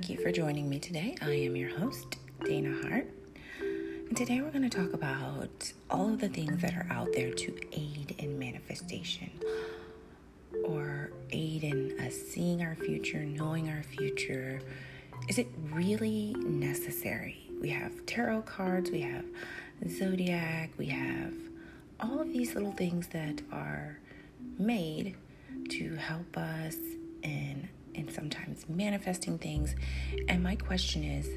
Thank you for joining me today. I am your host, Dana Hart. And today we're going to talk about all of the things that are out there to aid in manifestation or aid in us seeing our future, knowing our future. Is it really necessary? We have tarot cards, we have zodiac, we have all of these little things that are made to help us in and sometimes manifesting things. And my question is,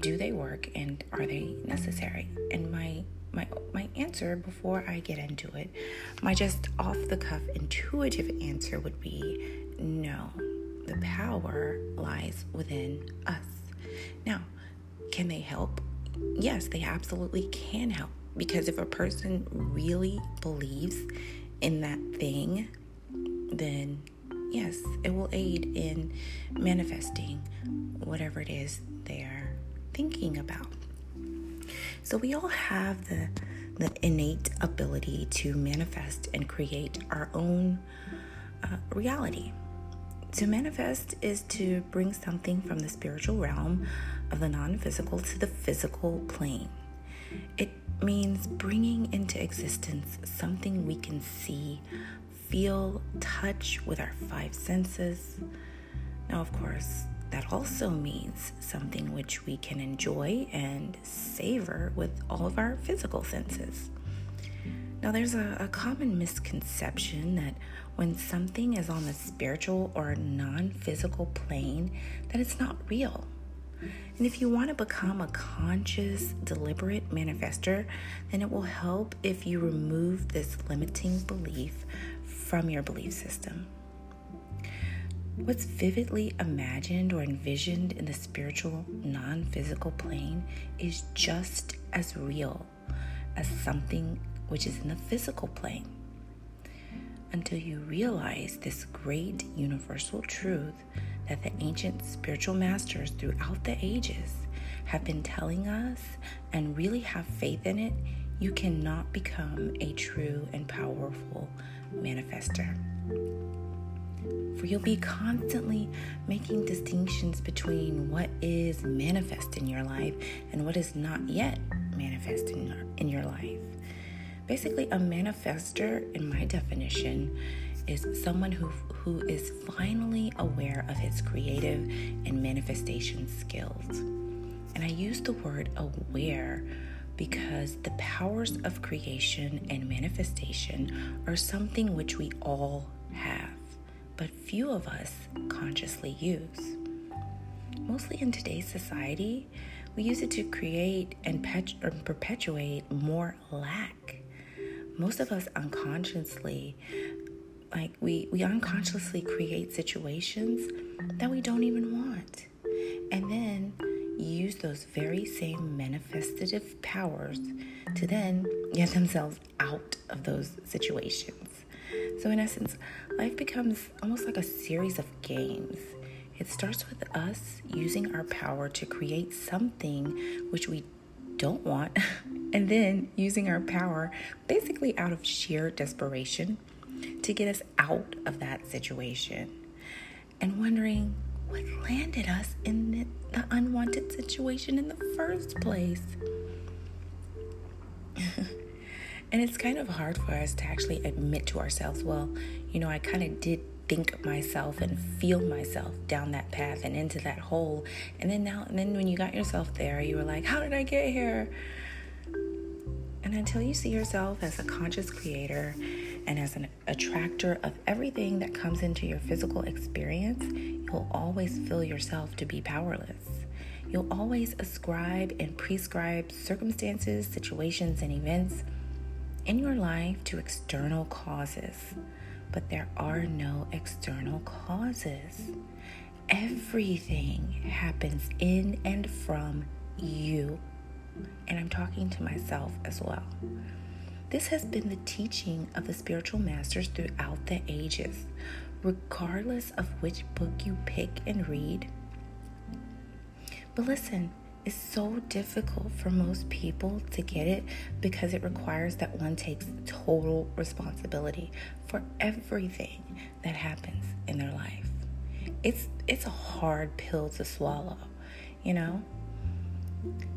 do they work and are they necessary? And my my my answer before I get into it, my just off the cuff intuitive answer would be no. The power lies within us. Now, can they help? Yes, they absolutely can help because if a person really believes in that thing, then yes, it will aid in manifesting whatever it is they're thinking about. So we all have the the innate ability to manifest and create our own uh, reality. To manifest is to bring something from the spiritual realm of the non physical to the physical plane. It means bringing into existence something we can see, feel, touch with our five senses. Now, of course, that also means something which we can enjoy and savor with all of our physical senses. Now, there's a, a common misconception that when something is on the spiritual or non physical plane, that it's not real. And if you want to become a conscious, deliberate manifester, then it will help if you remove this limiting belief from your belief system. What's vividly imagined or envisioned in the spiritual, non physical plane is just as real as something which is in the physical plane. Until you realize this great universal truth that the ancient spiritual masters throughout the ages have been telling us and really have faith in it, you cannot become a true and powerful manifester. For you'll be constantly making distinctions between what is manifest in your life and what is not yet manifest in your, in your life. Basically, a manifester, in my definition, is someone who, who is finally aware of his creative and manifestation skills. And I use the word aware because the powers of creation and manifestation are something which we all have, but few of us consciously use. Mostly in today's society, we use it to create and pet- perpetuate more lack. Most of us unconsciously, like we, we unconsciously create situations that we don't even want. And then use those very same manifestative powers to then get themselves out of those situations. So, in essence, life becomes almost like a series of games. It starts with us using our power to create something which we don't want, and then using our power basically out of sheer desperation to get us out of that situation and wondering what landed us in the, unwanted situation in the first place. and it's kind of hard for us to actually admit to ourselves, well, you know, I kind of did think myself and feel myself down that path and into that hole. And then now, and then when you got yourself there, you were like, how did I get here? And until you see yourself as a conscious creator and as an attractor of everything that comes into your physical experience, you'll always feel yourself to be powerless. You'll always ascribe and prescribe circumstances, situations, and events in your life to external causes. But there are no external causes. Everything happens in and from you. And I'm talking to myself as well. This has been the teaching of the spiritual masters throughout the ages, regardless of which book you pick and read. But listen, it's so difficult for most people to get it because it requires that one takes total responsibility for everything that happens in their life. it's it's a hard pill to swallow, you know?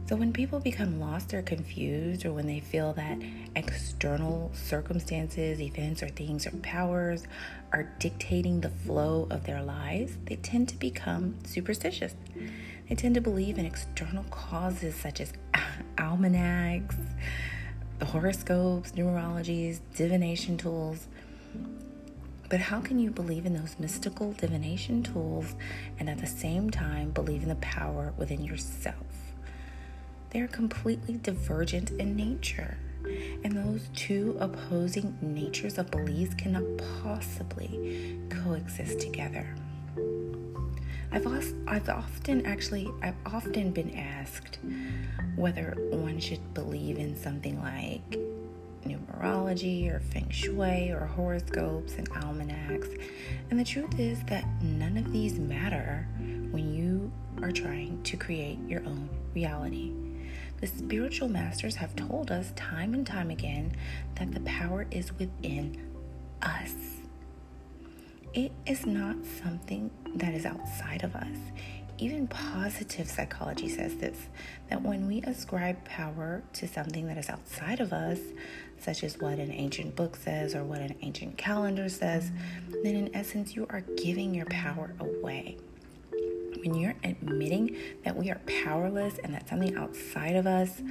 So when people become lost or confused, or when they feel that external circumstances, events, or things, or powers are dictating the flow of their lives, they tend to become superstitious. They tend to believe in external causes such as almanacs, horoscopes, numerologies, divination tools. But how can you believe in those mystical divination tools and at the same time believe in the power within yourself? They are completely divergent in nature. And those two opposing natures of beliefs cannot possibly coexist together. I've, I've often actually I've often been asked whether one should believe in something like numerology or feng shui or horoscopes and almanacs. And the truth is that none of these matter when you are trying to create your own reality. The spiritual masters have told us time and time again that the power is within us. It is not something that is outside of us. Even positive psychology says this that when we ascribe power to something that is outside of us, such as what an ancient book says or what an ancient calendar says, then in essence you are giving your power away. When you're admitting that we are powerless and that something outside of us,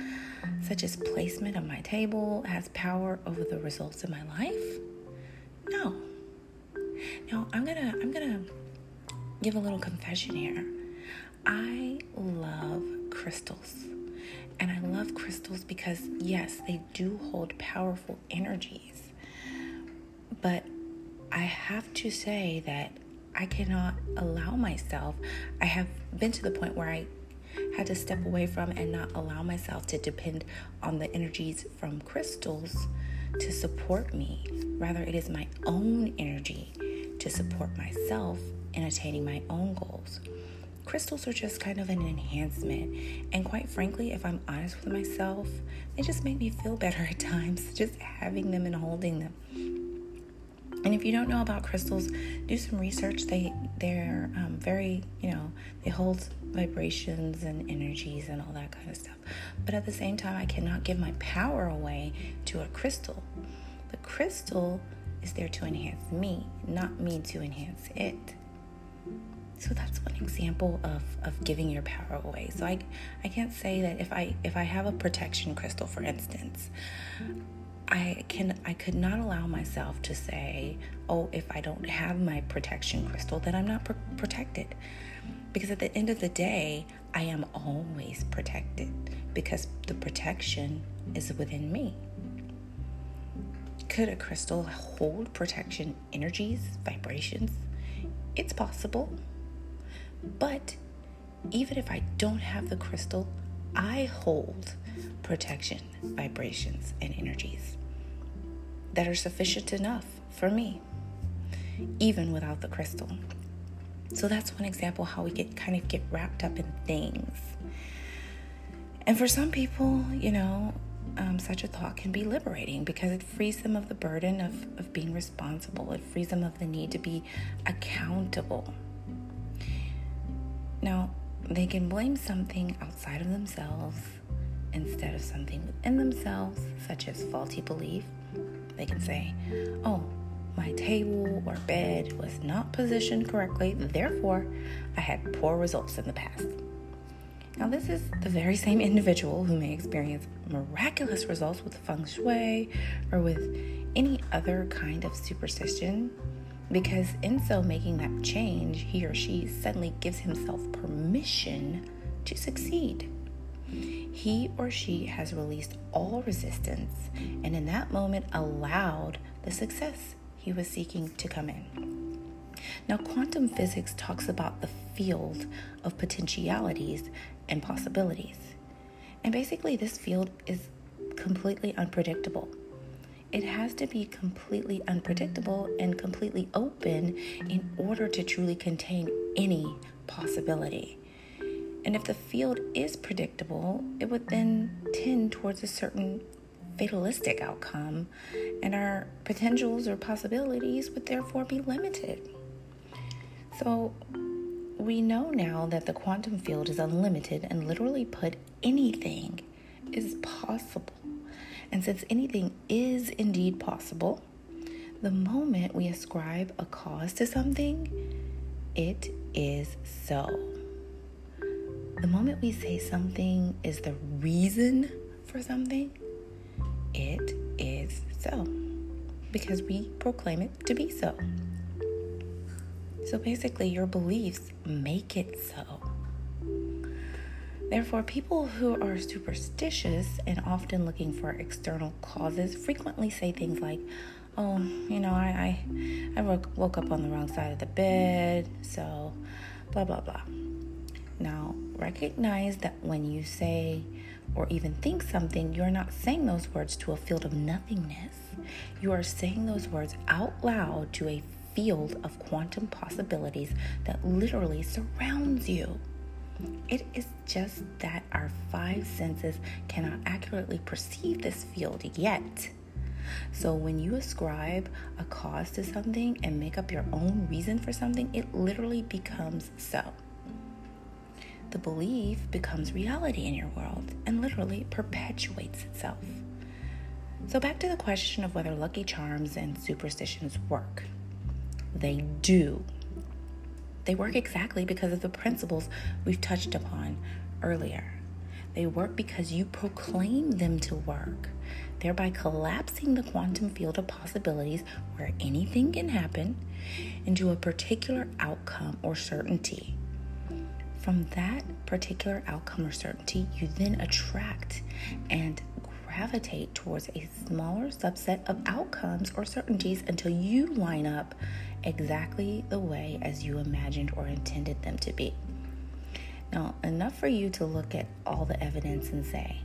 such as placement on my table, has power over the results of my life, no. Now I'm gonna I'm gonna give a little confession here. I love crystals. And I love crystals because, yes, they do hold powerful energies. But I have to say that I cannot allow myself, I have been to the point where I had to step away from and not allow myself to depend on the energies from crystals to support me. Rather, it is my own energy to support myself in attaining my own goals. Crystals are just kind of an enhancement. And quite frankly, if I'm honest with myself, they just make me feel better at times, just having them and holding them. And if you don't know about crystals, do some research. They they're um, very you know they hold vibrations and energies and all that kind of stuff. But at the same time, I cannot give my power away to a crystal. The crystal is there to enhance me, not me to enhance it. So that's one example of, of giving your power away. So I I can't say that if I if I have a protection crystal, for instance, I can I could not allow myself to say, oh, if I don't have my protection crystal, then I'm not pr- protected. Because at the end of the day, I am always protected because the protection is within me. Could a crystal hold protection energies, vibrations? It's possible. But even if I don't have the crystal, I hold protection, vibrations, and energies that are sufficient enough for me, even without the crystal. So that's one example how we get kind of get wrapped up in things. And for some people, you know, um, such a thought can be liberating because it frees them of the burden of, of being responsible. It frees them of the need to be accountable now, they can blame something outside of themselves instead of something within themselves, such as faulty belief. They can say, Oh, my table or bed was not positioned correctly, therefore, I had poor results in the past. Now, this is the very same individual who may experience miraculous results with feng shui or with any other kind of superstition because in so making that change, he or she suddenly gives himself permission to succeed. He or she has released all resistance and in that moment allowed the success he was seeking to come in. Now, quantum physics talks about the field of potentialities and possibilities. And basically, this field is completely unpredictable it has to be completely unpredictable and completely open in order to truly contain any possibility. And if the field is predictable, it would then tend towards a certain fatalistic outcome, and our potentials or possibilities would therefore be limited. So, we know now that the quantum field is unlimited and literally put anything is possible. And since anything is indeed possible, the moment we ascribe a cause to something, it is so. The moment we say something is the reason for something, it is so. Because we proclaim it to be so. So basically, your beliefs make it so. Therefore, people who are superstitious and often looking for external causes frequently say things like, "Oh, you know, I I, I woke up on the wrong side of the bed, so blah blah blah." Now, recognize that when you say or even think something, you're not saying those words to a field of nothingness. You are saying those words out loud to a field of quantum possibilities that literally surrounds you. It is just that our five senses cannot accurately perceive this field yet. So, when you ascribe a cause to something and make up your own reason for something, it literally becomes so. The belief becomes reality in your world and literally perpetuates itself. So, back to the question of whether lucky charms and superstitions work. They do. They work exactly because of the principles we've touched upon earlier. They work because you proclaim them to work, thereby collapsing the quantum field of possibilities where anything can happen into a particular outcome or certainty. From that particular outcome or certainty, you then attract and gravitate towards a smaller subset of outcomes or certainties until you line up exactly the way as you imagined or intended them to be. Now, enough for you to look at all the evidence and say,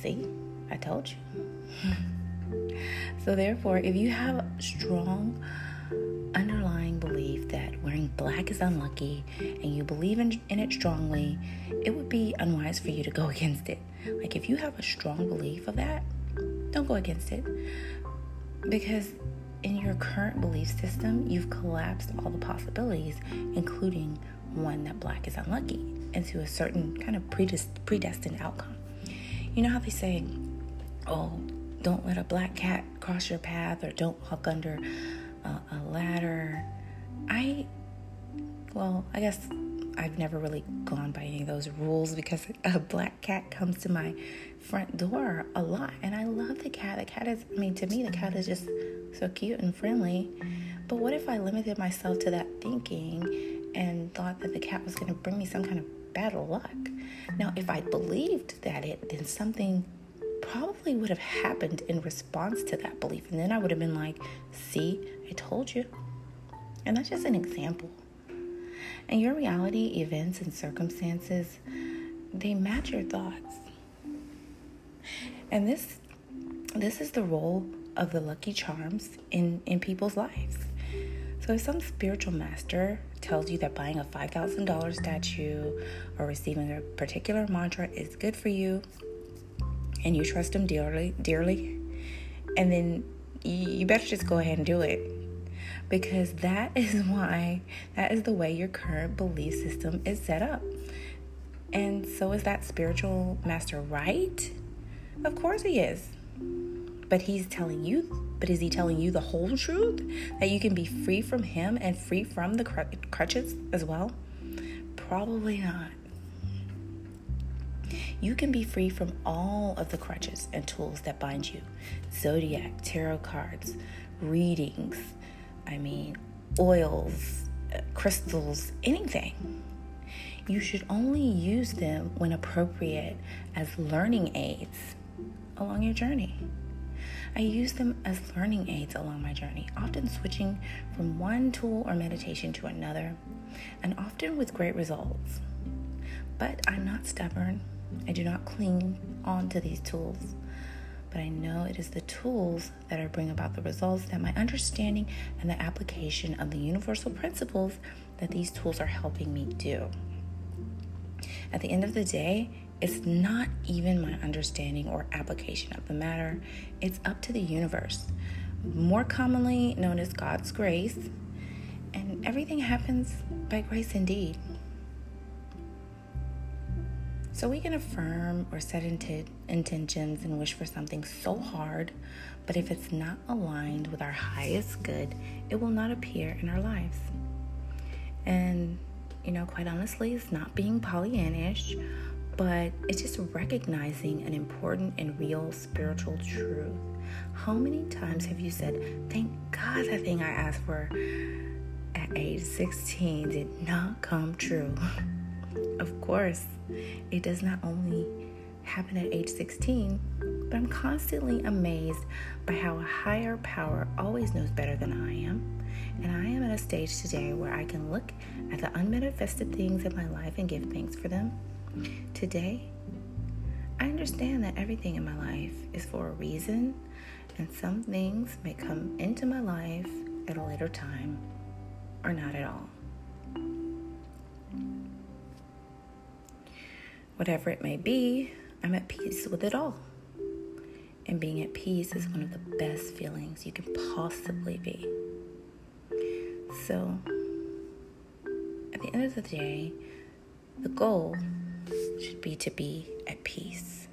See, I told you. so, therefore, if you have strong underlying belief that wearing black is unlucky and you believe in, in it strongly, it would be unwise for you to go against it. Like, if you have a strong belief of that, don't go against it because in your current belief system, you've collapsed all the possibilities, including one that black is unlucky, into a certain kind of predestined outcome. You know how they say, oh, don't let a black cat cross your path or don't walk under a, a ladder. I, well, I guess I've never really gone by any of those rules because a black cat comes to my front door a lot and I love the cat. The cat is, I mean, to me, the cat is just so cute and friendly. But what if I limited myself to that thinking and thought that the cat was going to bring me some kind of bad luck? Now, if I believed that it, then something probably would have happened in response to that belief. And then I would have been like, see, I told you. And that's just an example. And your reality, events, and circumstances, they match your thoughts. And this this is the role of the lucky charms in, in people's lives. So if some spiritual master tells you that buying a $5,000 statue or receiving a particular mantra is good for you and you trust him dearly, dearly, and then you better just go ahead and do it because that is why that is the way your current belief system is set up. And so is that spiritual master right? Of course he is. But he's telling you, but is he telling you the whole truth? That you can be free from him and free from the crutches as well? Probably not. You can be free from all of the crutches and tools that bind you zodiac, tarot cards, readings, I mean, oils, uh, crystals, anything. You should only use them when appropriate as learning aids along your journey. I use them as learning aids along my journey, often switching from one tool or meditation to another, and often with great results. But I'm not stubborn. I do not cling on to these tools but I know it is the tools that are bring about the results that my understanding and the application of the universal principles that these tools are helping me do. At the end of the day, it's not even my understanding or application of the matter, it's up to the universe, more commonly known as God's grace. And everything happens by grace indeed. So we can affirm or set int- intentions and wish for something so hard, but if it's not aligned with our highest good, it will not appear in our lives. And, you know, quite honestly, it's not being Pollyannish, but it's just recognizing an important and real spiritual truth. How many times have you said, Thank God that thing I asked for at age 16 did not come true? Of course, it does not only happen at age 16, but I'm constantly amazed by how a higher power always knows better than I am. And I am at a stage today where I can look at the unmanifested things in my life and give thanks for them. Today, I understand that everything in my life is for a reason, and some things may come into my life at a later time or not at all. Whatever it may be, I'm at peace with it all. And being at peace is one of the best feelings you can possibly be. So, at the end of the day, the goal should be to be at peace.